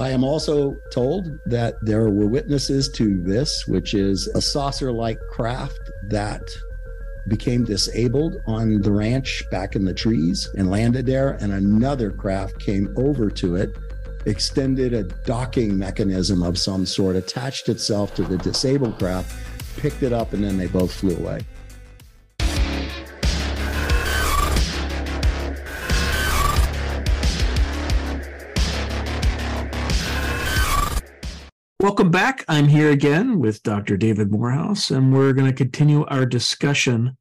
I am also told that there were witnesses to this, which is a saucer like craft that became disabled on the ranch back in the trees and landed there. And another craft came over to it, extended a docking mechanism of some sort, attached itself to the disabled craft, picked it up, and then they both flew away. Welcome back. I'm here again with Dr. David Morehouse, and we're going to continue our discussion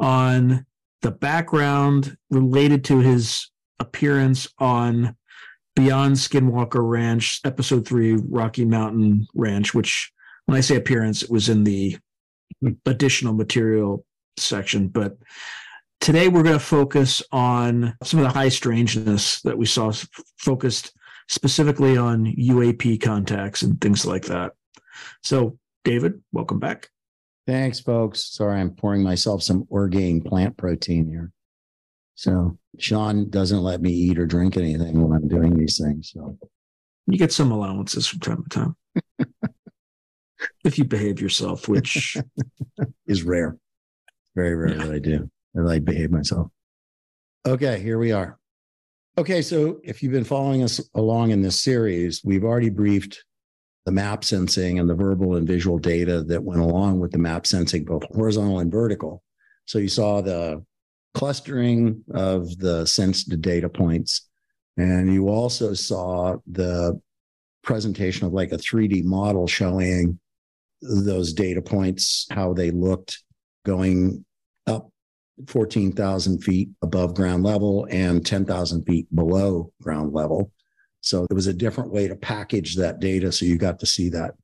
on the background related to his appearance on Beyond Skinwalker Ranch, episode three, Rocky Mountain Ranch, which when I say appearance, it was in the additional material section. But today we're going to focus on some of the high strangeness that we saw focused specifically on UAP contacts and things like that. So, David, welcome back. Thanks, folks. Sorry, I'm pouring myself some Orgain plant protein here. So, Sean doesn't let me eat or drink anything when I'm doing these things. So, you get some allowances from time to time if you behave yourself, which is rare. Very rare yeah. that I do. That I behave myself. Okay, here we are. Okay, so if you've been following us along in this series, we've already briefed the map sensing and the verbal and visual data that went along with the map sensing, both horizontal and vertical. So you saw the clustering of the sensed data points, and you also saw the presentation of like a 3D model showing those data points, how they looked going 14,000 feet above ground level and 10,000 feet below ground level. So it was a different way to package that data. So you got to see that.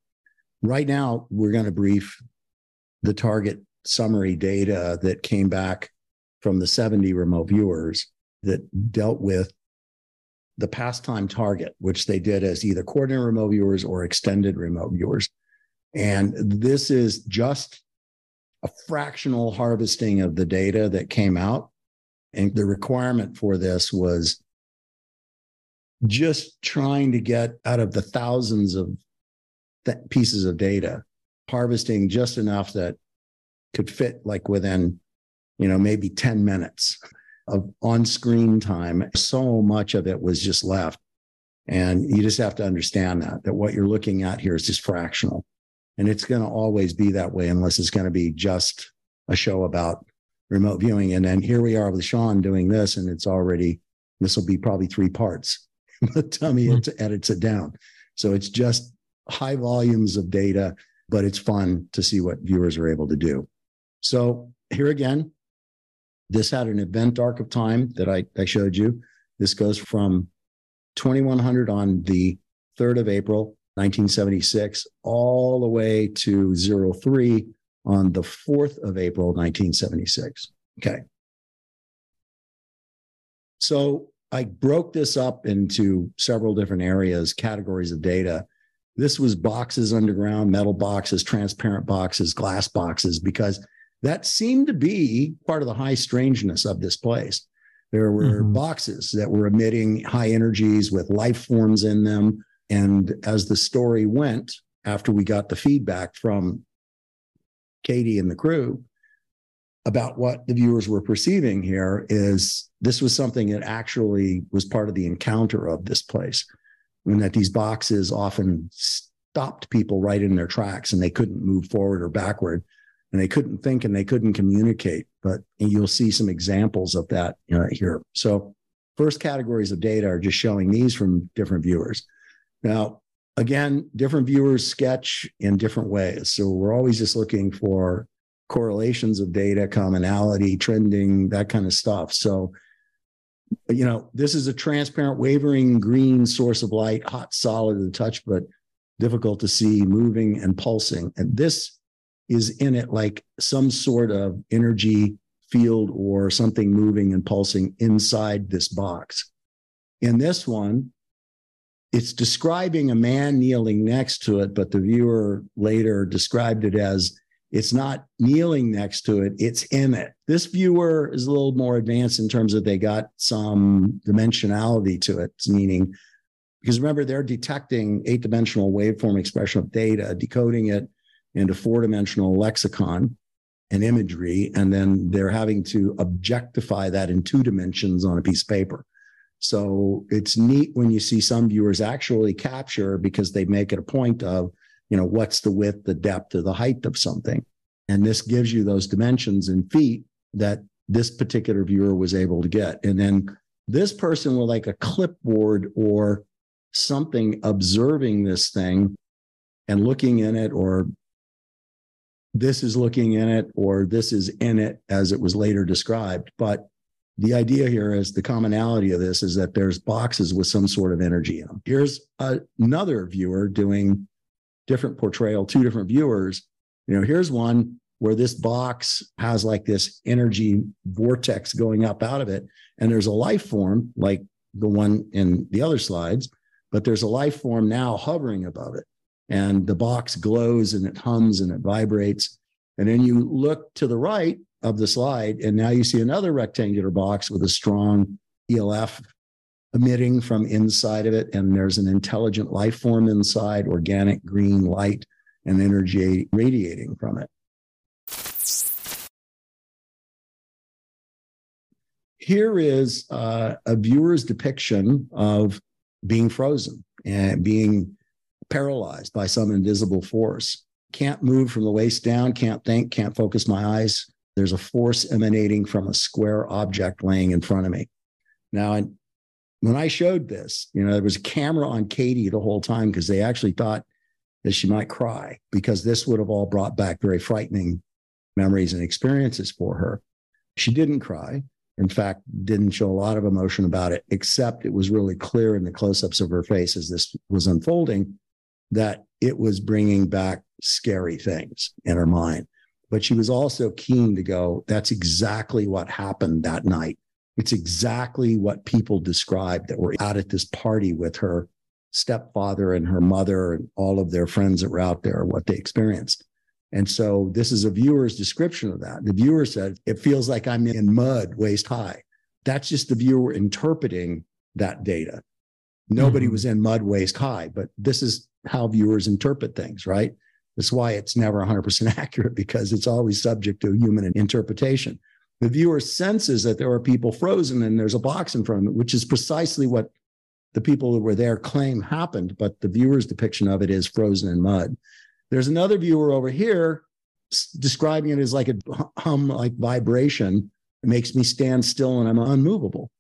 Right now, we're going to brief the target summary data that came back from the 70 remote viewers that dealt with the pastime target, which they did as either coordinate remote viewers or extended remote viewers. And this is just a fractional harvesting of the data that came out. And the requirement for this was just trying to get out of the thousands of th- pieces of data, harvesting just enough that could fit like within, you know, maybe 10 minutes of on screen time. So much of it was just left. And you just have to understand that, that what you're looking at here is just fractional. And it's going to always be that way unless it's going to be just a show about remote viewing. And then here we are with Sean doing this, and it's already, this will be probably three parts but he mm-hmm. edits it down. So it's just high volumes of data, but it's fun to see what viewers are able to do. So here again, this had an event arc of time that I, I showed you. This goes from 2100 on the 3rd of April 1976, all the way to 03 on the 4th of April, 1976. Okay. So I broke this up into several different areas, categories of data. This was boxes underground, metal boxes, transparent boxes, glass boxes, because that seemed to be part of the high strangeness of this place. There were mm-hmm. boxes that were emitting high energies with life forms in them and as the story went, after we got the feedback from Katie and the crew about what the viewers were perceiving here, is this was something that actually was part of the encounter of this place. And that these boxes often stopped people right in their tracks and they couldn't move forward or backward and they couldn't think and they couldn't communicate. But you'll see some examples of that uh, here. So, first categories of data are just showing these from different viewers. Now, again, different viewers sketch in different ways. So we're always just looking for correlations of data, commonality, trending, that kind of stuff. So, you know, this is a transparent, wavering green source of light, hot, solid to the touch, but difficult to see, moving and pulsing. And this is in it like some sort of energy field or something moving and pulsing inside this box. In this one, it's describing a man kneeling next to it, but the viewer later described it as it's not kneeling next to it, it's in it. This viewer is a little more advanced in terms of they got some dimensionality to it, meaning Because remember, they're detecting eight dimensional waveform expression of data, decoding it into four dimensional lexicon and imagery, and then they're having to objectify that in two dimensions on a piece of paper. So it's neat when you see some viewers actually capture because they make it a point of, you know, what's the width, the depth, or the height of something. And this gives you those dimensions in feet that this particular viewer was able to get. And then this person with like a clipboard or something observing this thing and looking in it, or this is looking in it, or this is in it as it was later described. But the idea here is the commonality of this is that there's boxes with some sort of energy in them. Here's another viewer doing different portrayal, two different viewers. You know, here's one where this box has like this energy vortex going up out of it. And there's a life form like the one in the other slides, but there's a life form now hovering above it. And the box glows and it hums and it vibrates. And then you look to the right of the slide, and now you see another rectangular box with a strong ELF emitting from inside of it. And there's an intelligent life form inside, organic green light and energy radiating from it. Here is uh, a viewer's depiction of being frozen and being paralyzed by some invisible force. Can't move from the waist down, can't think, can't focus my eyes. There's a force emanating from a square object laying in front of me. Now, when I showed this, you know, there was a camera on Katie the whole time because they actually thought that she might cry because this would have all brought back very frightening memories and experiences for her. She didn't cry. In fact, didn't show a lot of emotion about it, except it was really clear in the close ups of her face as this was unfolding that it was bringing back scary things in her mind. But she was also keen to go, that's exactly what happened that night. It's exactly what people described that were out at this party with her stepfather and her mother and all of their friends that were out there, what they experienced. And so this is a viewer's description of that. The viewer said, it feels like I'm in mud waist high. That's just the viewer interpreting that data. Nobody mm-hmm. was in mud waist high, but this is how viewers interpret things, right? That's why it's never 100% accurate because it's always subject to human interpretation. The viewer senses that there are people frozen and there's a box in front of them, which is precisely what the people that were there claim happened, but the viewer's depiction of it is frozen in mud. There's another viewer over here describing it as like a hum, like vibration. It makes me stand still and I'm unmovable.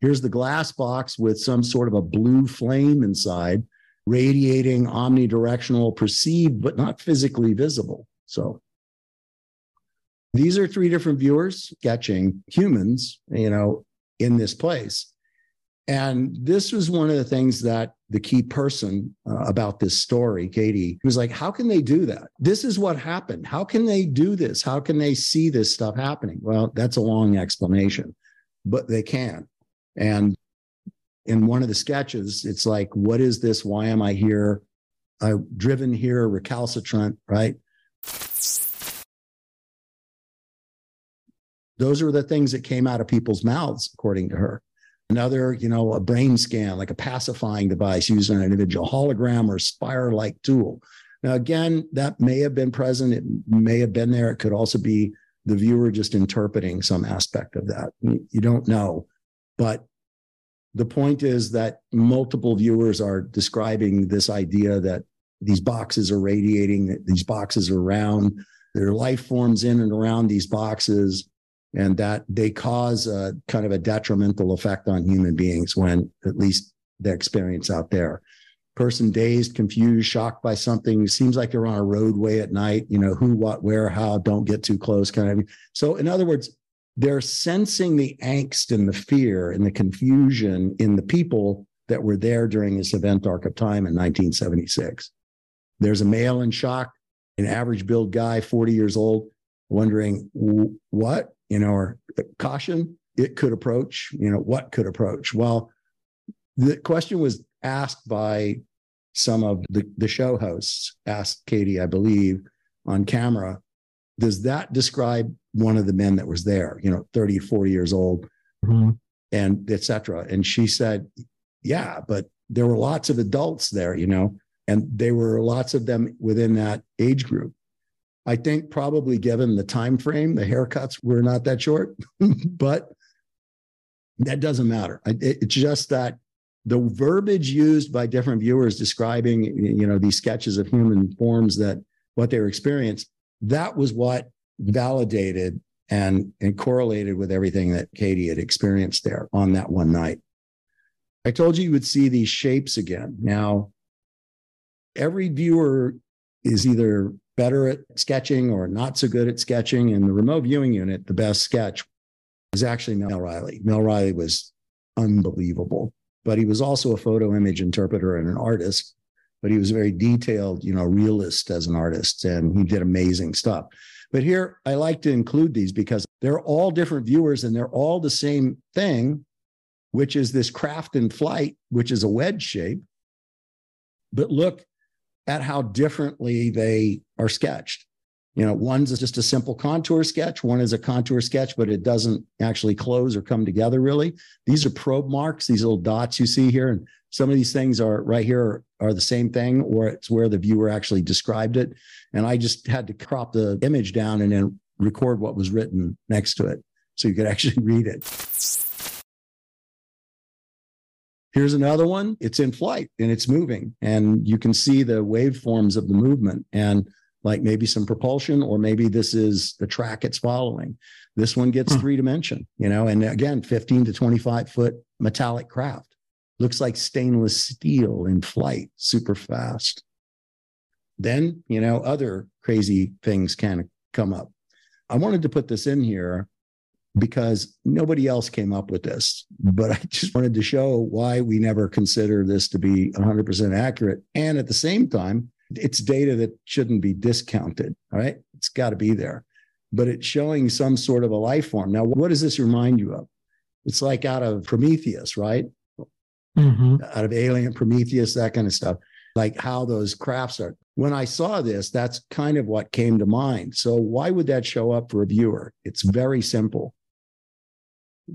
Here's the glass box with some sort of a blue flame inside, radiating omnidirectional, perceived, but not physically visible. So these are three different viewers sketching humans, you know, in this place. And this was one of the things that the key person uh, about this story, Katie, was like, How can they do that? This is what happened. How can they do this? How can they see this stuff happening? Well, that's a long explanation, but they can. And in one of the sketches, it's like, What is this? Why am I here? I'm driven here, recalcitrant, right? Those are the things that came out of people's mouths, according to her. Another, you know, a brain scan, like a pacifying device using an individual hologram or spire like tool. Now, again, that may have been present. It may have been there. It could also be the viewer just interpreting some aspect of that. You don't know. But the point is that multiple viewers are describing this idea that these boxes are radiating, that these boxes are round, there are life forms in and around these boxes and that they cause a kind of a detrimental effect on human beings when at least the experience out there. Person dazed confused shocked by something seems like they're on a roadway at night you know who what where how don't get too close kind of so in other words they're sensing the angst and the fear and the confusion in the people that were there during this event arc of time in 1976 there's a male in shock an average build guy 40 years old wondering what you know, or uh, caution, it could approach, you know, what could approach? Well, the question was asked by some of the, the show hosts, asked Katie, I believe, on camera, does that describe one of the men that was there, you know, 30, 40 years old, mm-hmm. and etc. And she said, yeah, but there were lots of adults there, you know, and there were lots of them within that age group. I think probably given the time frame, the haircuts were not that short, but that doesn't matter. It's just that the verbiage used by different viewers describing, you know, these sketches of human forms that what they were experienced, that was what validated and, and correlated with everything that Katie had experienced there on that one night. I told you you would see these shapes again. Now, every viewer is either better at sketching or not so good at sketching. In the remote viewing unit, the best sketch was actually Mel Riley. Mel Riley was unbelievable, but he was also a photo image interpreter and an artist. But he was a very detailed, you know, realist as an artist, and he did amazing stuff. But here, I like to include these because they're all different viewers and they're all the same thing, which is this craft in flight, which is a wedge shape. But look at how differently they are sketched. You know, one's just a simple contour sketch, one is a contour sketch, but it doesn't actually close or come together really. These are probe marks, these little dots you see here. And some of these things are right here are the same thing, or it's where the viewer actually described it. And I just had to crop the image down and then record what was written next to it so you could actually read it. Here's another one. It's in flight and it's moving, and you can see the waveforms of the movement and like maybe some propulsion, or maybe this is the track it's following. This one gets hmm. three dimension, you know, and again, 15 to 25 foot metallic craft. Looks like stainless steel in flight, super fast. Then, you know, other crazy things can come up. I wanted to put this in here because nobody else came up with this. But I just wanted to show why we never consider this to be 100% accurate. And at the same time, it's data that shouldn't be discounted, right? It's got to be there. But it's showing some sort of a life form. Now, what does this remind you of? It's like out of Prometheus, right? Mm-hmm. Out of Alien, Prometheus, that kind of stuff, like how those crafts are. When I saw this, that's kind of what came to mind. So, why would that show up for a viewer? It's very simple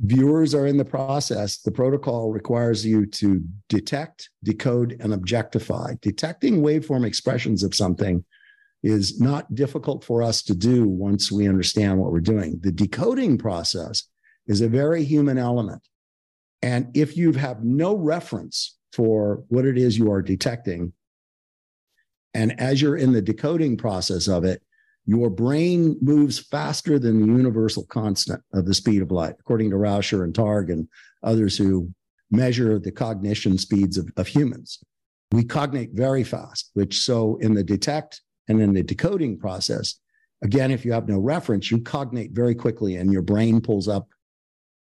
viewers are in the process. The protocol requires you to detect, decode, and objectify. Detecting waveform expressions of something is not difficult for us to do once we understand what we're doing. The decoding process is a very human element. And if you have no reference for what it is you are detecting, and as you're in the decoding process of it, your brain moves faster than the universal constant of the speed of light, according to Rauscher and Targ and others who measure the cognition speeds of, of humans. We cognate very fast, which so in the detect and in the decoding process, again, if you have no reference, you cognate very quickly and your brain pulls up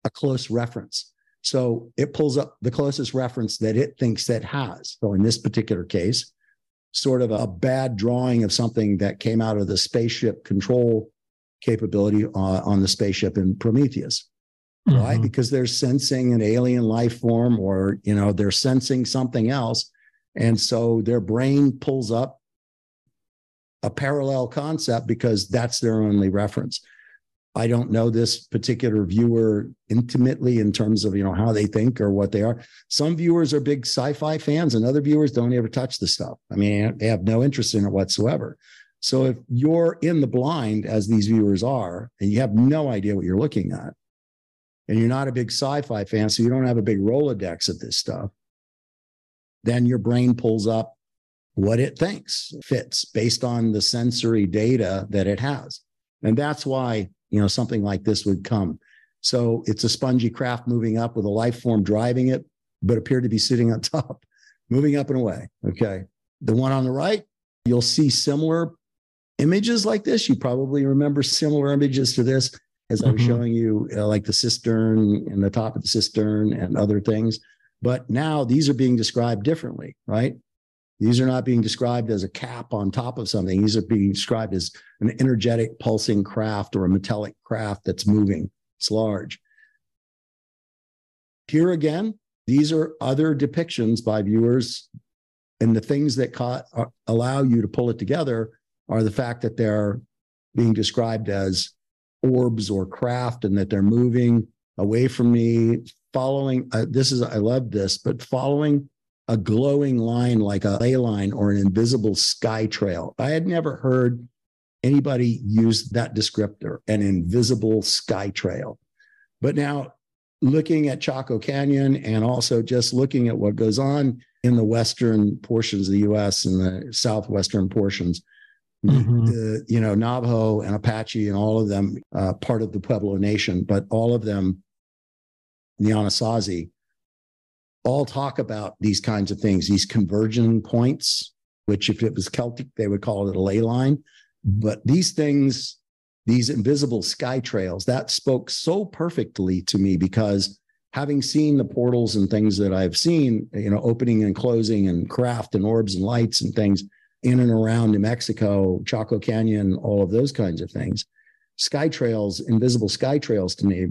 a close reference. So it pulls up the closest reference that it thinks it has. So in this particular case, sort of a bad drawing of something that came out of the spaceship control capability uh, on the spaceship in Prometheus. Mm-hmm. Right? Because they're sensing an alien life form or, you know, they're sensing something else. And so their brain pulls up a parallel concept because that's their only reference. I don't know this particular viewer intimately in terms of you know how they think or what they are. Some viewers are big sci-fi fans, and other viewers don't ever touch the stuff. I mean, they have no interest in it whatsoever. So if you're in the blind, as these viewers are, and you have no idea what you're looking at, and you're not a big sci-fi fan, so you don't have a big Rolodex of this stuff, then your brain pulls up what it thinks fits based on the sensory data that it has. And that's why you know, something like this would come. So it's a spongy craft moving up with a life form driving it, but appeared to be sitting on top, moving up and away. Okay. The one on the right, you'll see similar images like this. You probably remember similar images to this as I was mm-hmm. showing you, uh, like the cistern and the top of the cistern and other things. But now these are being described differently, right? These are not being described as a cap on top of something. These are being described as an energetic pulsing craft or a metallic craft that's moving. It's large. Here again, these are other depictions by viewers. And the things that ca- uh, allow you to pull it together are the fact that they're being described as orbs or craft and that they're moving away from me, following. Uh, this is, I love this, but following a glowing line like a ley line or an invisible sky trail. I had never heard anybody use that descriptor, an invisible sky trail. But now looking at Chaco Canyon and also just looking at what goes on in the western portions of the US and the southwestern portions, mm-hmm. the, you know, Navajo and Apache and all of them, uh, part of the Pueblo Nation, but all of them, the Anasazi, all talk about these kinds of things, these conversion points, which if it was Celtic, they would call it a ley line. But these things, these invisible sky trails, that spoke so perfectly to me because having seen the portals and things that I've seen, you know, opening and closing and craft and orbs and lights and things in and around New Mexico, Chaco Canyon, all of those kinds of things. Sky trails, invisible sky trails to me,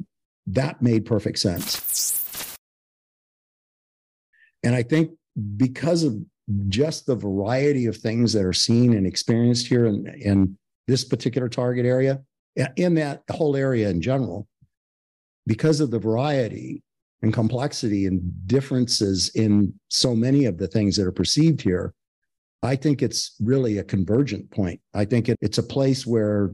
that made perfect sense. And I think because of just the variety of things that are seen and experienced here in, in this particular target area, in that whole area in general, because of the variety and complexity and differences in so many of the things that are perceived here, I think it's really a convergent point. I think it, it's a place where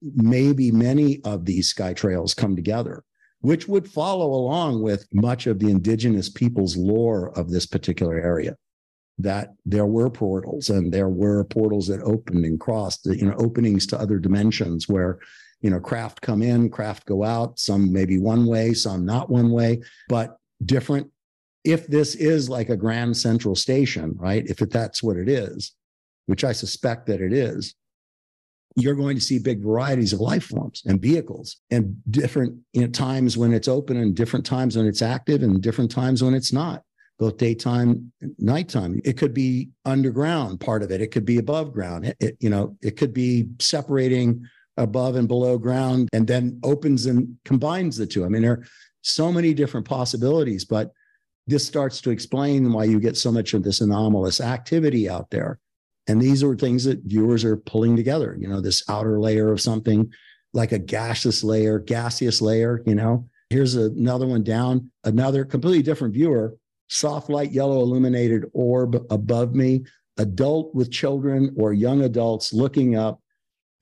maybe many of these sky trails come together, which would follow along with much of the indigenous people's lore of this particular area that there were portals and there were portals that opened and crossed, you know, openings to other dimensions where, you know, craft come in, craft go out, some maybe one way, some not one way, but different. If this is like a grand central station, right? If it, that's what it is, which I suspect that it is, you're going to see big varieties of life forms and vehicles and different you know, times when it's open and different times when it's active and different times when it's not both daytime nighttime. It could be underground part of it. It could be above ground. It, it, you know it could be separating above and below ground and then opens and combines the two. I mean there are so many different possibilities but this starts to explain why you get so much of this anomalous activity out there and these are things that viewers are pulling together you know this outer layer of something like a gaseous layer gaseous layer you know here's another one down another completely different viewer soft light yellow illuminated orb above me, adult with children or young adults looking up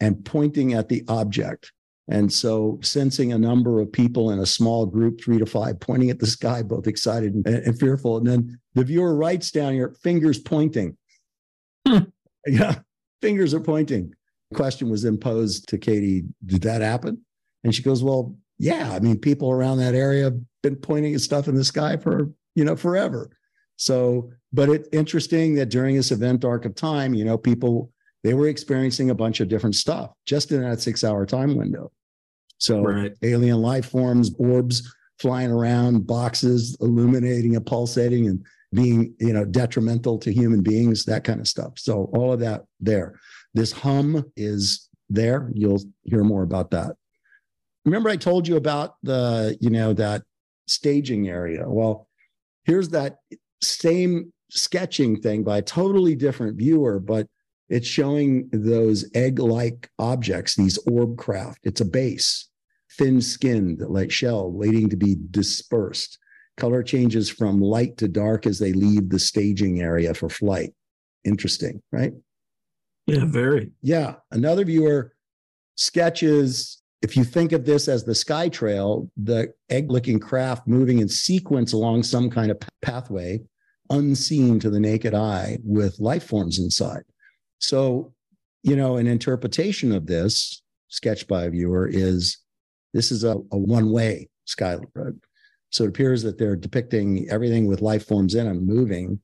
and pointing at the object. And so, sensing a number of people in a small group, three to five, pointing at the sky, both excited and, and fearful. And then the viewer writes down here, fingers pointing. Yeah, fingers are pointing. The question was then posed to Katie Did that happen? And she goes, Well, yeah. I mean, people around that area have been pointing at stuff in the sky for you know, forever. So, but it's interesting that during this event arc of time, you know, people they were experiencing a bunch of different stuff just in that six hour time window. So right. alien life forms, orbs flying around, boxes illuminating and pulsating and being, you know, detrimental to human beings, that kind of stuff. So all of that there. This hum is there. You'll hear more about that. Remember, I told you about the, you know, that staging area. Well, here's that same sketching thing by a totally different viewer, but it's showing those egg-like objects, these orb craft. It's a base, thin-skinned, like shell, waiting to be dispersed. Color changes from light to dark as they leave the staging area for flight. Interesting, right? Yeah, very. Yeah. Another viewer sketches if you think of this as the sky trail, the egg licking craft moving in sequence along some kind of pathway, unseen to the naked eye with life forms inside. So, you know, an interpretation of this sketch by a viewer is this is a, a one way sky road. So it appears that they're depicting everything with life forms in them moving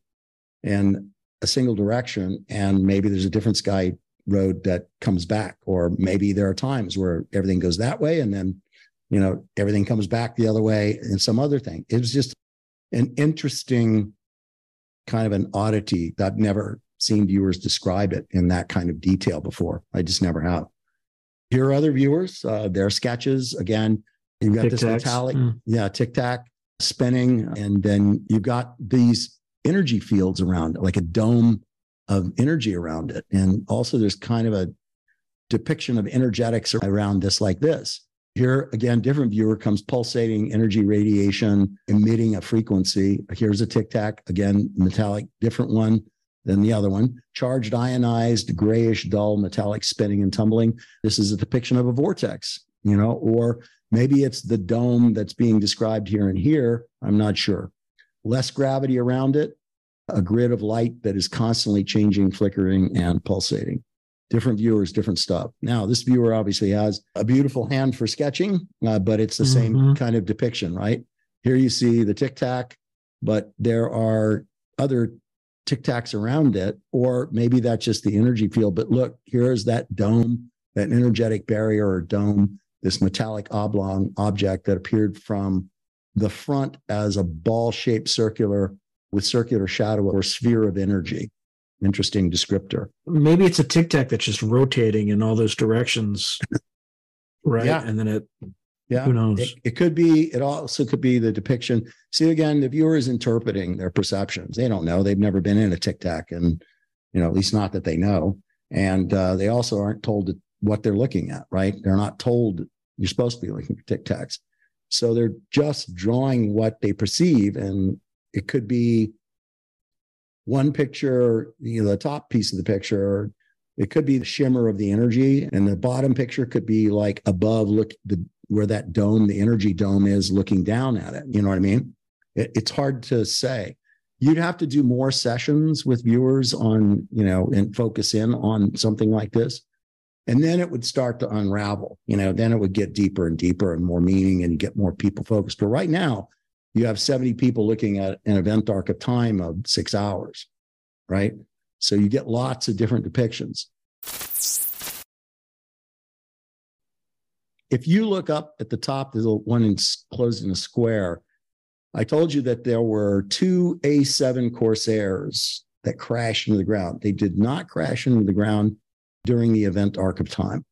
in a single direction. And maybe there's a different sky road that comes back or maybe there are times where everything goes that way and then you know everything comes back the other way and some other thing. It was just an interesting kind of an oddity that I've never seen viewers describe it in that kind of detail before. I just never have. Here are other viewers uh, their sketches. Again you've got Tic-tacs. this metallic mm. yeah tic tac spinning and then you've got these energy fields around it like a dome of energy around it. And also, there's kind of a depiction of energetics around this, like this. Here again, different viewer comes pulsating energy radiation, emitting a frequency. Here's a tic tac, again, metallic, different one than the other one. Charged, ionized, grayish, dull, metallic spinning and tumbling. This is a depiction of a vortex, you know, or maybe it's the dome that's being described here and here. I'm not sure. Less gravity around it, a grid of light that is constantly changing, flickering, and pulsating different viewers, different stuff. Now, this viewer obviously has a beautiful hand for sketching, uh, but it's the mm-hmm. same kind of depiction, right? Here you see the tic tac, but there are other tic tacs around it, or maybe that's just the energy field. But look, here's that dome, that energetic barrier or dome, this metallic oblong object that appeared from the front as a ball shaped circular with circular shadow or sphere of energy interesting descriptor. Maybe it's a tic tac that's just rotating in all those directions, right? Yeah. And then it, yeah, who knows? It, it, could be. It also could be the depiction. See, again, the viewer is interpreting their perceptions. They don't know. They've never been in a tic tac, and you know, at least not that they know. And uh, they also aren't told what they're looking at. Right? They're not told you're supposed to be looking for tic tacs. So they're just drawing what they perceive, and it could be one picture, you know, the top piece of the picture, it could be the shimmer of the energy, and the bottom picture could be like above, look the where that dome, the energy dome is, looking down at it. You know what I mean? It, it's hard to say. You'd have to do more sessions with viewers on, you know, and focus in on something like this. And then it would start to unravel, you know, then it would get deeper and deeper and more meaning and get more people focused. But right now, you have 70 people looking at an event arc of time of six hours, right? So you get lots of different depictions. If you look up at the top, there's one enclosed in a square. I told you that there were two A7 Corsairs that crashed into the ground. They did not crash into the ground during the event arc of time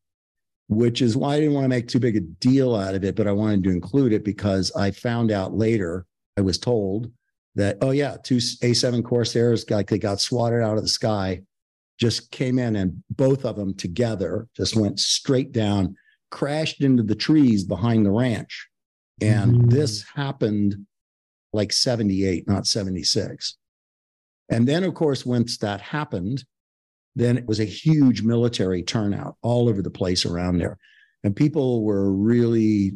which is why I didn't want to make too big a deal out of it, but I wanted to include it because I found out later, I was told that, oh, yeah, two A7 Corsairs, like they got swatted out of the sky, just came in and both of them together just went straight down, crashed into the trees behind the ranch. And mm. this happened like 78, not 76. And then, of course, once that happened, then it was a huge military turnout all over the place around there. And people were really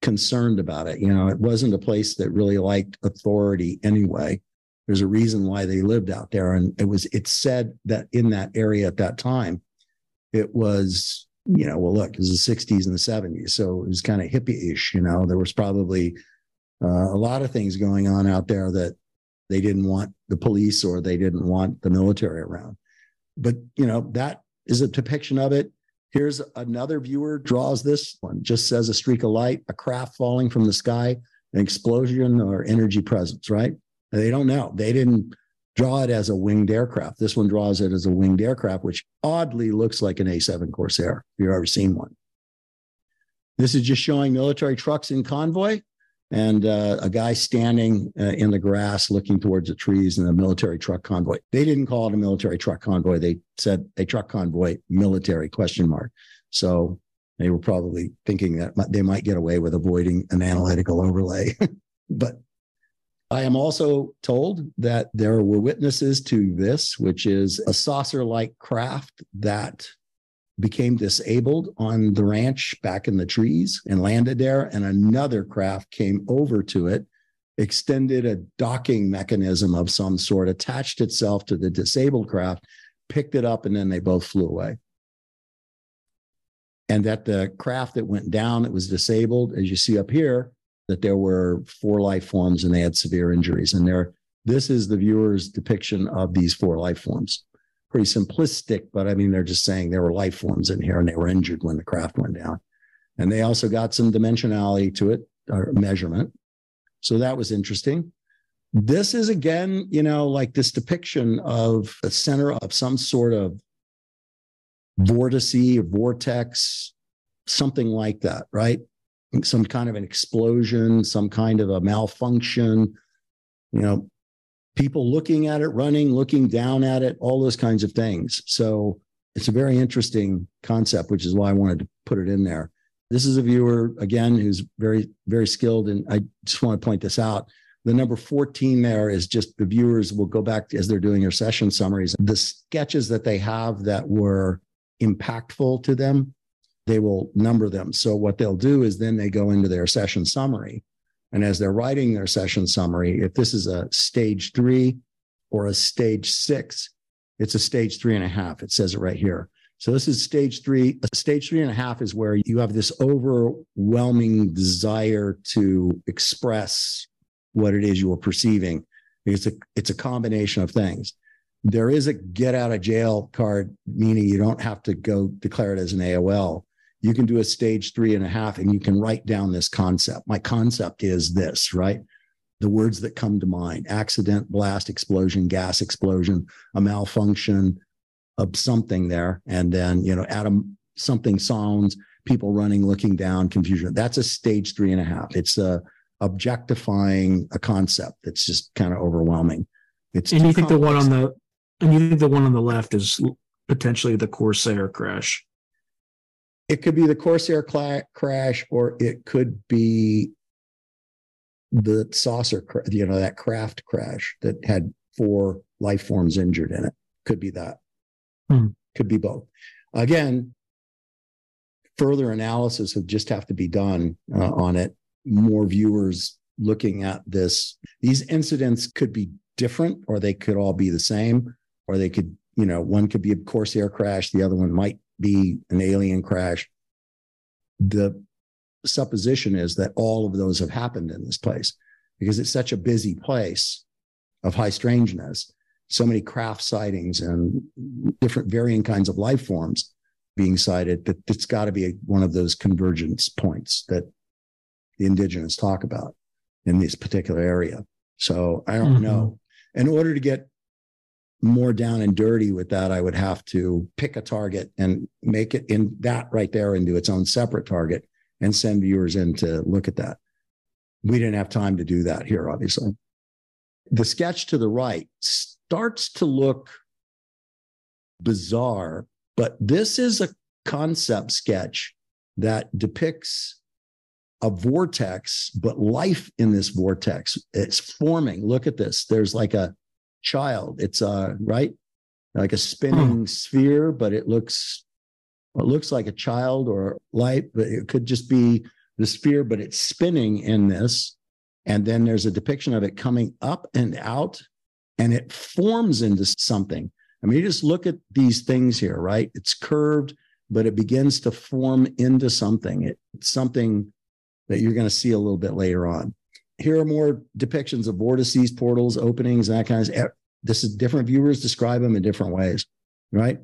concerned about it. You know, it wasn't a place that really liked authority anyway. There's a reason why they lived out there. And it was, it said that in that area at that time, it was, you know, well, look, it was the 60s and the 70s. So it was kind of hippie ish. You know, there was probably uh, a lot of things going on out there that they didn't want the police or they didn't want the military around but you know that is a depiction of it. Here's another viewer draws this one just says a streak of light a craft falling from the sky an explosion or energy presence right? They don't know. They didn't draw it as a winged aircraft. This one draws it as a winged aircraft which oddly looks like an a7 corsair if you've ever seen one. This is just showing military trucks in convoy and uh, a guy standing uh, in the grass looking towards the trees in a military truck convoy. They didn't call it a military truck convoy. They said a truck convoy, military question mark. So they were probably thinking that they might get away with avoiding an analytical overlay. but I am also told that there were witnesses to this, which is a saucer like craft that became disabled on the ranch back in the trees and landed there. And another craft came over to it, extended a docking mechanism of some sort, attached itself to the disabled craft, picked it up, and then they both flew away. And that the craft that went down that was disabled, as you see up here, that there were four life forms and they had severe injuries. And there, this is the viewer's depiction of these four life forms pretty simplistic, but I mean, they're just saying there were life forms in here and they were injured when the craft went down. And they also got some dimensionality to it, or measurement. So that was interesting. This is again, you know, like this depiction of a center of some sort of vortice or vortex, something like that, right? Some kind of an explosion, some kind of a malfunction, you know, people looking at it, running, looking down at it, all those kinds of things. So it's a very interesting concept, which is why I wanted to put it in there. This is a viewer, again, who's very, very skilled. And I just want to point this out. The number 14 there is just the viewers will go back as they're doing their session summaries. The sketches that they have that were impactful to them, they will number them. So what they'll do is then they go into their session summary. And as they're writing their session summary, if this is a stage three or a stage six, it's a stage three and a half. It says it right here. So this is stage three. Stage three and a half is where you have this overwhelming desire to express what it is you are perceiving. It's a it's a combination of things. There is a get out of jail card, meaning you don't have to go declare it as an AOL. You can do a stage three and a half and you can write down this concept. My concept is this, right? The words that come to mind accident, blast, explosion, gas explosion, a malfunction, of something there. And then, you know, Adam, something sounds, people running, looking down, confusion. That's a stage three and a half. It's a objectifying a concept that's just kind of overwhelming. It's and you think complex. the one on the and you think the one on the left is potentially the Corsair crash? It could be the Corsair cla- crash, or it could be the saucer, you know, that craft crash that had four life forms injured in it. Could be that. Hmm. Could be both. Again, further analysis would just have to be done uh, on it. More viewers looking at this. These incidents could be different, or they could all be the same, or they could, you know, one could be a Corsair crash, the other one might be an alien crash. The supposition is that all of those have happened in this place because it's such a busy place of high strangeness so many craft sightings and different varying kinds of life forms being sighted that it's got to be one of those convergence points that the indigenous talk about in this particular area. So I don't mm-hmm. know. In order to get more down and dirty with that, I would have to pick a target and make it in that right there into its own separate target and send viewers in to look at that. We didn't have time to do that here, obviously. The sketch to the right starts to look bizarre, but this is a concept sketch that depicts a vortex, but life in this vortex. It's forming. Look at this. There's like a child. It's a right, like a spinning hmm. sphere, but it looks it looks like a child or light, but it could just be the sphere, but it's spinning in this. And then there's a depiction of it coming up and out and it forms into something. I mean, you just look at these things here, right? It's curved, but it begins to form into something. It's something that you're going to see a little bit later on. Here are more depictions of vortices, portals, openings, that kind of. This is different viewers describe them in different ways, right?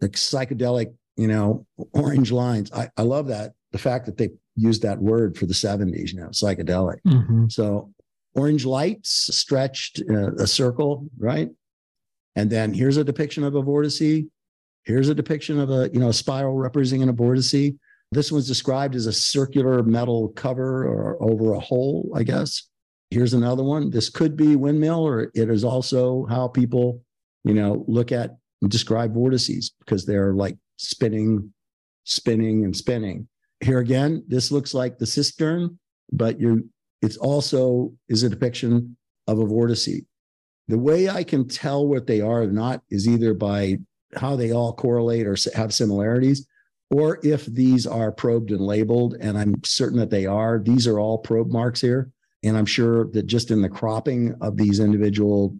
The psychedelic, you know, orange lines. I, I love that. The fact that they used that word for the 70s, you know, psychedelic. Mm-hmm. So orange lights stretched uh, a circle, right? And then here's a depiction of a vortice. Here's a depiction of a, you know, a spiral representing a vortice. This one's described as a circular metal cover or over a hole, I guess. Here's another one. This could be windmill, or it is also how people, you know, look at describe vortices because they're like spinning, spinning, and spinning here again, this looks like the cistern, but you're it's also is a depiction of a vortice. The way I can tell what they are or not is either by how they all correlate or have similarities, or if these are probed and labeled, and I'm certain that they are. These are all probe marks here. And I'm sure that just in the cropping of these individual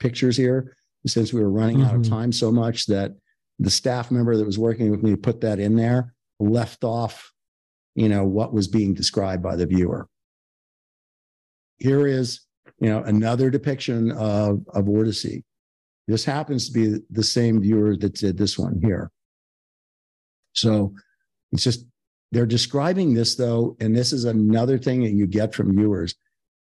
pictures here, since we were running mm-hmm. out of mm-hmm. time so much that the staff member that was working with me put that in there left off you know, what was being described by the viewer. Here is, you know, another depiction of, of vortice. This happens to be the same viewer that did this one here. So it's just, they're describing this though, and this is another thing that you get from viewers.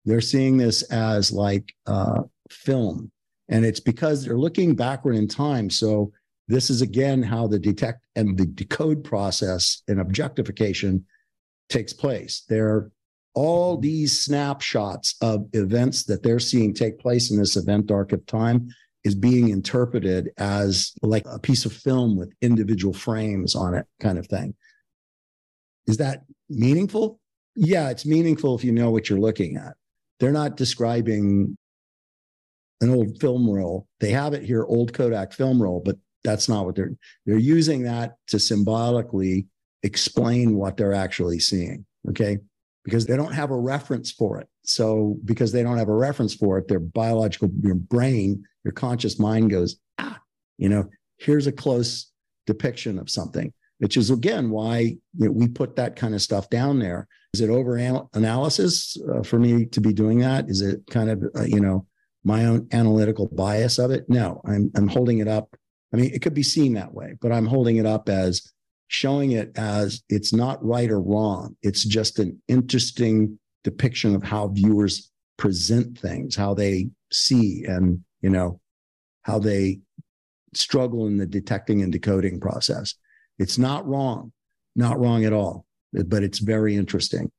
They're seeing this as like uh, film, and it's because they're looking backward in time. So this is again how the detect and the decode process and objectification takes place. There are all these snapshots of events that they're seeing take place in this event arc of time. Is being interpreted as like a piece of film with individual frames on it, kind of thing. Is that meaningful? Yeah, it's meaningful if you know what you're looking at. They're not describing an old film roll. They have it here, old Kodak film roll, but that's not what they're they're using that to symbolically explain what they're actually seeing. Okay. Because they don't have a reference for it. So because they don't have a reference for it, their biological your brain, your conscious mind goes, ah, you know, here's a close depiction of something, which is again why you know, we put that kind of stuff down there. Is it over analysis uh, for me to be doing that? Is it kind of uh, you know my own analytical bias of it? No, I'm I'm holding it up. I mean, it could be seen that way, but I'm holding it up as showing it as it's not right or wrong. It's just an interesting depiction of how viewers present things, how they see and, you know, how they struggle in the detecting and decoding process. It's not wrong, not wrong at all, but it's very interesting.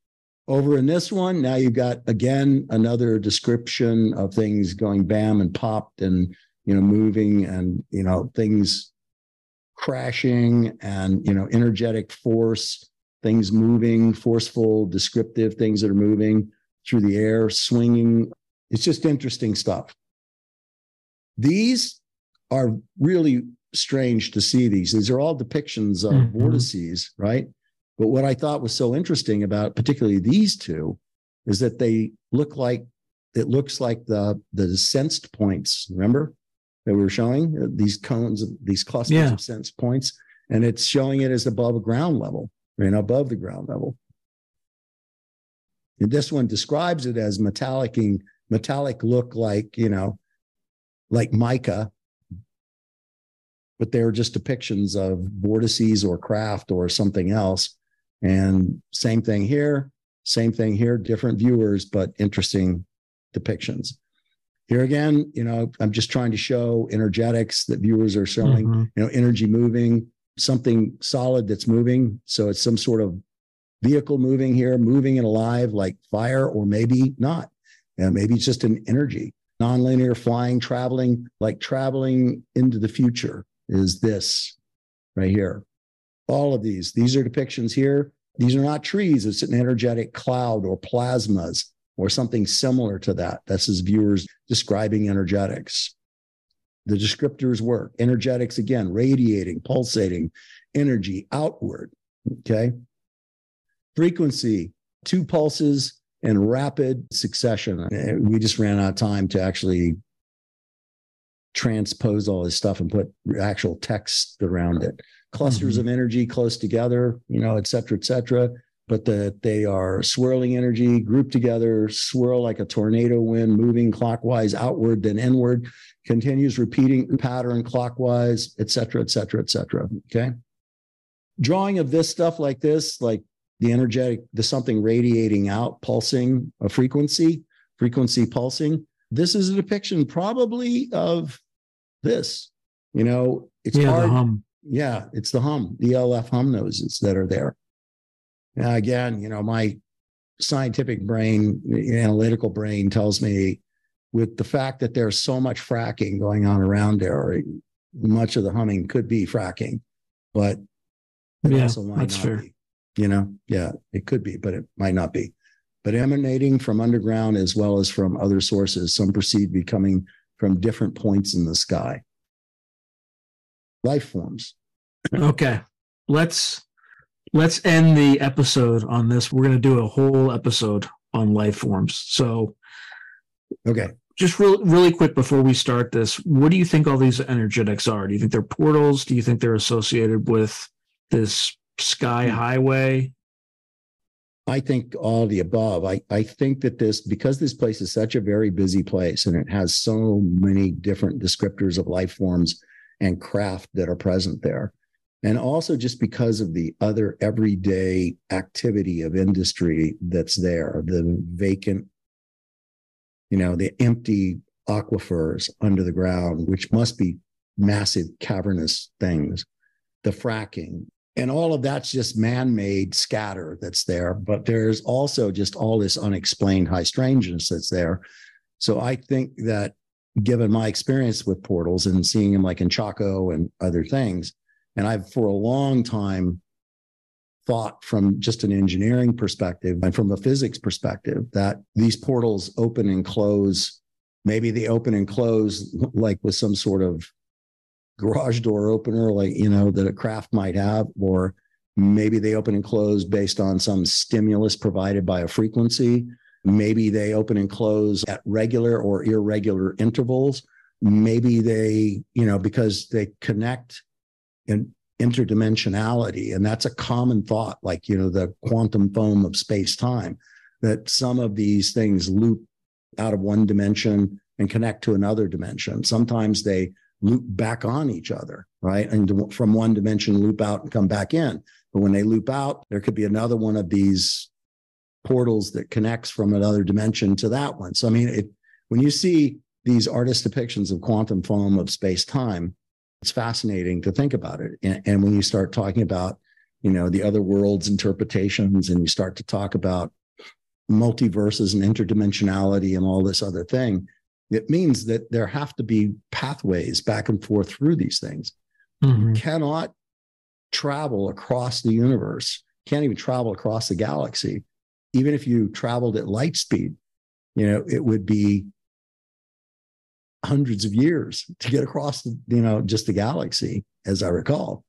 Over in this one, now you've got again another description of things going bam and popped and you know moving and you know things crashing and you know energetic force things moving forceful descriptive things that are moving through the air swinging. It's just interesting stuff. These are really strange to see these. These are all depictions of mm-hmm. vortices right? But what i thought was so interesting about particularly these two is that they look like it looks like the the sensed points remember that we were showing uh, these cones, these clusters yeah. of sense points, and it's showing it as above ground level, right above the ground level. And this one describes it as metallic, metallic look like you know, like mica, but they're just depictions of vortices or craft or something else. And same thing here, same thing here, different viewers, but interesting depictions. Here again, you know, I'm just trying to show energetics that viewers are showing, mm-hmm. you know, energy moving, something solid that's moving. So it's some sort of vehicle moving here, moving and alive like fire, or maybe not. Yeah, maybe it's just an energy, nonlinear flying, traveling, like traveling into the future is this right here. All of these, these are depictions here. These are not trees, it's an energetic cloud or plasmas or something similar to that. That's his viewers describing energetics. The descriptors work. Energetics, again, radiating, pulsating energy outward. Okay. Frequency, two pulses in rapid succession. We just ran out of time to actually transpose all this stuff and put actual text around it. Clusters mm-hmm. of energy close together, you know, et cetera, et cetera but that they are swirling energy grouped together, swirl like a tornado wind, moving clockwise outward, then inward, continues repeating pattern clockwise, et cetera, et cetera, et cetera. Okay. Drawing of this stuff like this, like the energetic, the something radiating out, pulsing a frequency, frequency pulsing. This is a depiction probably of this. You know, it's yeah, hard. Yeah, it's the hum, the ELF hum noses that are there. Now, again, you know, my scientific brain, eh, analytical brain tells me with the fact that there's so much fracking going on around there, much of the humming could be fracking, but it yeah, also might not fair. be. You know, yeah, it could be, but it might not be. But emanating from underground as well as from other sources, some perceived to be coming from different points in the sky. Life forms. okay. Let's let's end the episode on this. We're going to do a whole episode on life forms. So, okay. Just real, really quick before we start this, what do you think all these energetics are? Do you think they're portals? Do you think they're associated with this sky hmm. highway? I think all the above. I, I think that this, because this place is such a very busy place and it has so many different descriptors of life forms and craft that are present there, and also just because of the other everyday activity of industry that's there the vacant you know the empty aquifers under the ground which must be massive cavernous things the fracking and all of that's just man-made scatter that's there but there's also just all this unexplained high strangeness that's there so i think that given my experience with portals and seeing them like in Chaco and other things. And I've for a long time thought from just an engineering perspective and from a physics perspective that these portals open and close. Maybe they open and close like with some sort of garage door opener, like, you know, that a craft might have, or maybe they open and close based on some stimulus provided by a frequency Maybe they open and close at regular or irregular intervals. Maybe they, you know, because they connect in interdimensionality. And that's a common thought, like, you know, the quantum foam of space time, that some of these things loop out of one dimension and connect to another dimension. Sometimes they loop back on each other, right? And from one dimension, loop out and come back in. But when they loop out, there could be another one of these portals that connects from another dimension to that one. So I mean, it, when you see these artist depictions of quantum foam of space time, it's fascinating to think about it. And, and when you start talking about, you know, the other world's interpretations, and you start to talk about multiverses and interdimensionality and all this other thing, it means that there have to be pathways back and forth through these things. Mm-hmm. You cannot travel across the universe, can't even travel across the galaxy even if you traveled at light speed, you know, it would be hundreds of years to get across, the, you know, just the galaxy, as I recall.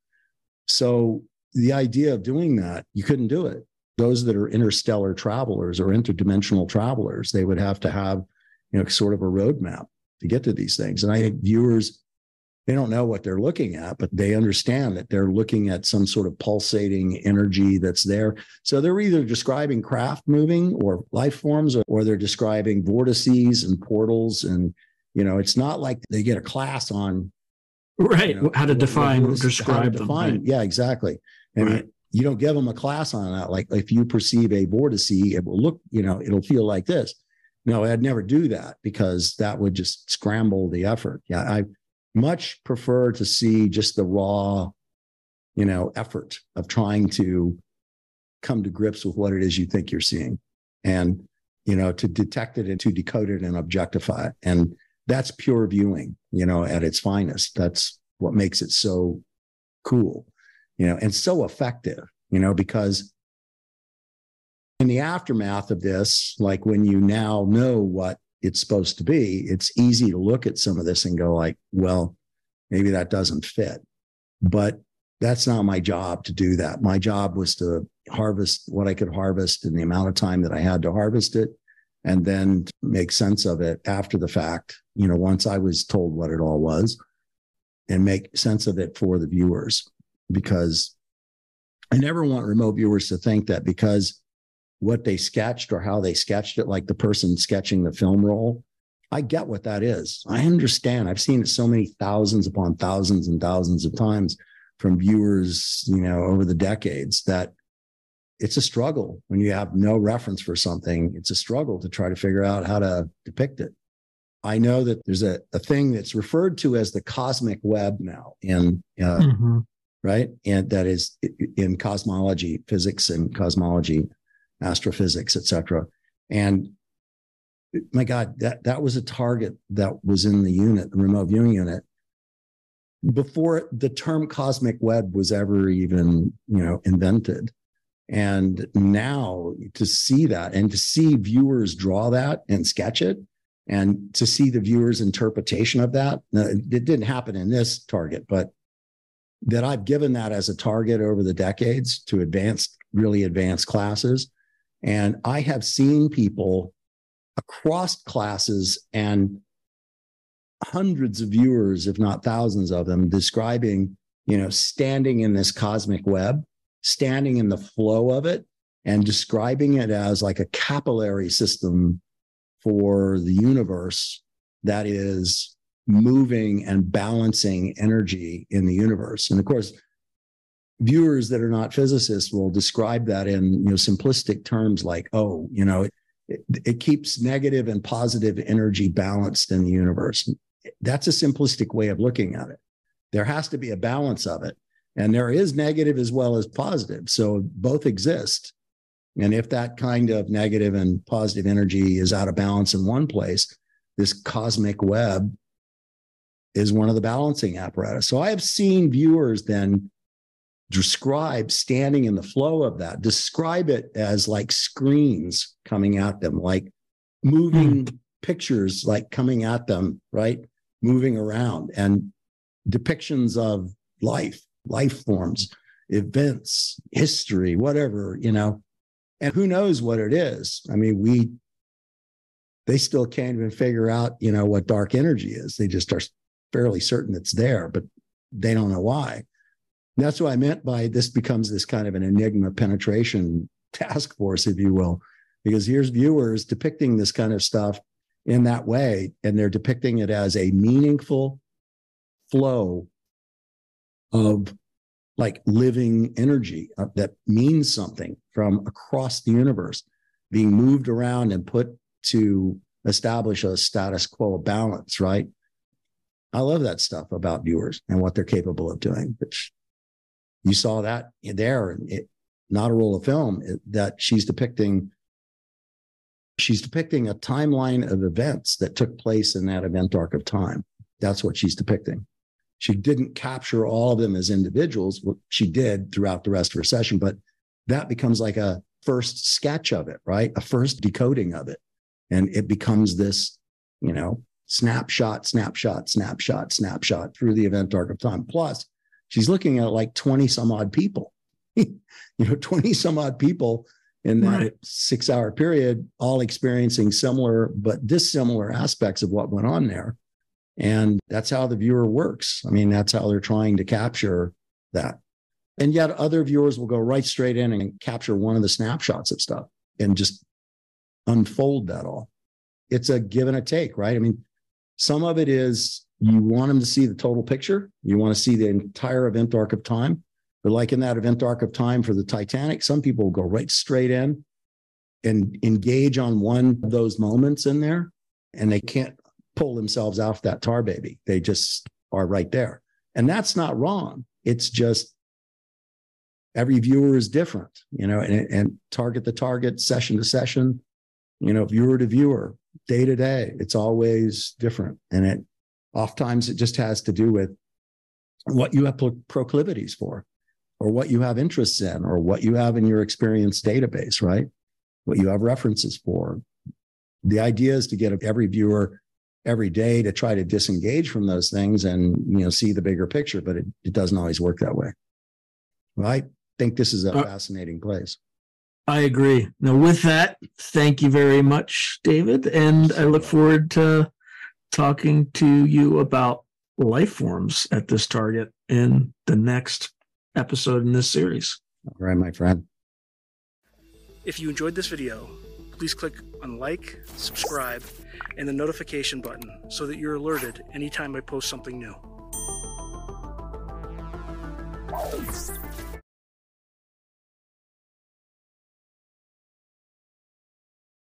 So the idea of doing that, you couldn't do it. Those that are interstellar travelers or interdimensional travelers, they would have to have, you know, sort of a roadmap to get to these things. And I think viewers they don't know what they're looking at, but they understand that they're looking at some sort of pulsating energy that's there. So they're either describing craft moving or life forms, or, or they're describing vortices and portals. And, you know, it's not like they get a class on right you know, how to define what, describe them. Define. Right? Yeah, exactly. And right. you don't give them a class on that. Like if you perceive a vortice, it will look, you know, it'll feel like this. No, I'd never do that because that would just scramble the effort. Yeah, I much prefer to see just the raw, you know, effort of trying to come to grips with what it is you think you're seeing and, you know, to detect it and to decode it and objectify it. And that's pure viewing, you know, at its finest. That's what makes it so cool, you know, and so effective, you know, because in the aftermath of this, like when you now know what it's supposed to be, it's easy to look at some of this and go like, well, maybe that doesn't fit. But that's not my job to do that. My job was to harvest what I could harvest in the amount of time that I had to harvest it and then make sense of it after the fact, you know, once I was told what it all was and make sense of it for the viewers because I never want remote viewers to think that because what they sketched or how they sketched it, like the person sketching the film roll. I get what that is. I understand. I've seen it so many thousands upon thousands and thousands of times from viewers, you know, over the decades that it's a struggle when you have no reference for something. It's a struggle to try to figure out how to depict it. I know that there's a, a thing that's referred to as the cosmic web now in uh, mm-hmm. right and that is in cosmology physics and cosmology astrophysics, etc. And my God, that that was a target that was in the unit, the remote viewing unit, before the term cosmic web was ever even, you know, invented. And now to see that and to see viewers draw that and sketch it and to see the viewer's interpretation of that, it didn't happen in this target, but that I've given that as a target over the decades to advanced, really advanced classes. And I have seen people across classes and hundreds of viewers, if not thousands of them, describing, you know, standing in this cosmic web, standing in the flow of it, and describing it as like a capillary system for the universe that is moving and balancing energy in the universe. And of course, viewers that are not physicists will describe that in you know simplistic terms like oh you know it, it, it, keeps negative and positive energy balanced in the universe. That's a simplistic way of looking at it. There has to be a balance of it and there is negative as well as positive so both exist and if that kind of negative and positive energy is out of balance in one place this cosmic web is one of the balancing apparatus. So I have seen viewers then describe standing in the flow of that, describe it as like screens coming at them, like moving mm. pictures like coming at them, right? Moving around and depictions of life, life forms, events, history, whatever, you know. And who knows what it is? I mean, we they still can't even figure out, you know, what dark energy is. They just are fairly certain it's there, but they don't know why. And that's what I meant by this becomes this kind of an enigma penetration task force, if you will, because here's viewers depicting this kind of stuff in that way, and they're depicting it as a meaningful flow of like living energy uh, that means something from across the universe being moved around and put to establish a status quo balance, right? I love that stuff about viewers and what they're capable of doing. Which you saw that there, it, not a roll of film it, that she's depicting. She's depicting a timeline of events that took place in that event arc of time. That's what she's depicting. She didn't capture all of them as individuals. Well, she did throughout the rest of her session, but that becomes like a first sketch of it, right? A first decoding of it. And it becomes this, you know, snapshot, snapshot, snapshot, snapshot through the event arc of time. Plus, she's looking at like 20 some odd people, you know, 20 some odd people in that right. six hour period, all experiencing similar but dissimilar aspects of what went on there. And that's how the viewer works. I mean, that's how they're trying to capture that. And yet other viewers will go right straight in and capture one of the snapshots of stuff and just unfold that all. It's a give and a take, right? I mean, some of it is you want them to see the total picture. You want to see the entire event arc of time. But like in that event arc of time for the Titanic, some people will go right straight in and engage on one of those moments in there, and they can't pull themselves off that tar baby. They just are right there. And that's not wrong. It's just every viewer is different, you know, and, and target the target, session to session, you know, viewer to viewer, day to day. It's always different. And it oftentimes it just has to do with what you have proclivities for, or what you have interests in, or what you have in your experience database, right? What you have references for. The idea is to get every viewer every day to try to disengage from those things and you know see the bigger picture, but it, it doesn't always work that way. Well, I think this is a uh, fascinating place. I agree. Now, with that, thank you very much, David. And I look forward to talking to you about life forms at this target in the next episode in this series. All right, my friend. If you enjoyed this video, please click on like, subscribe, and the notification button so that you're alerted anytime I post something new.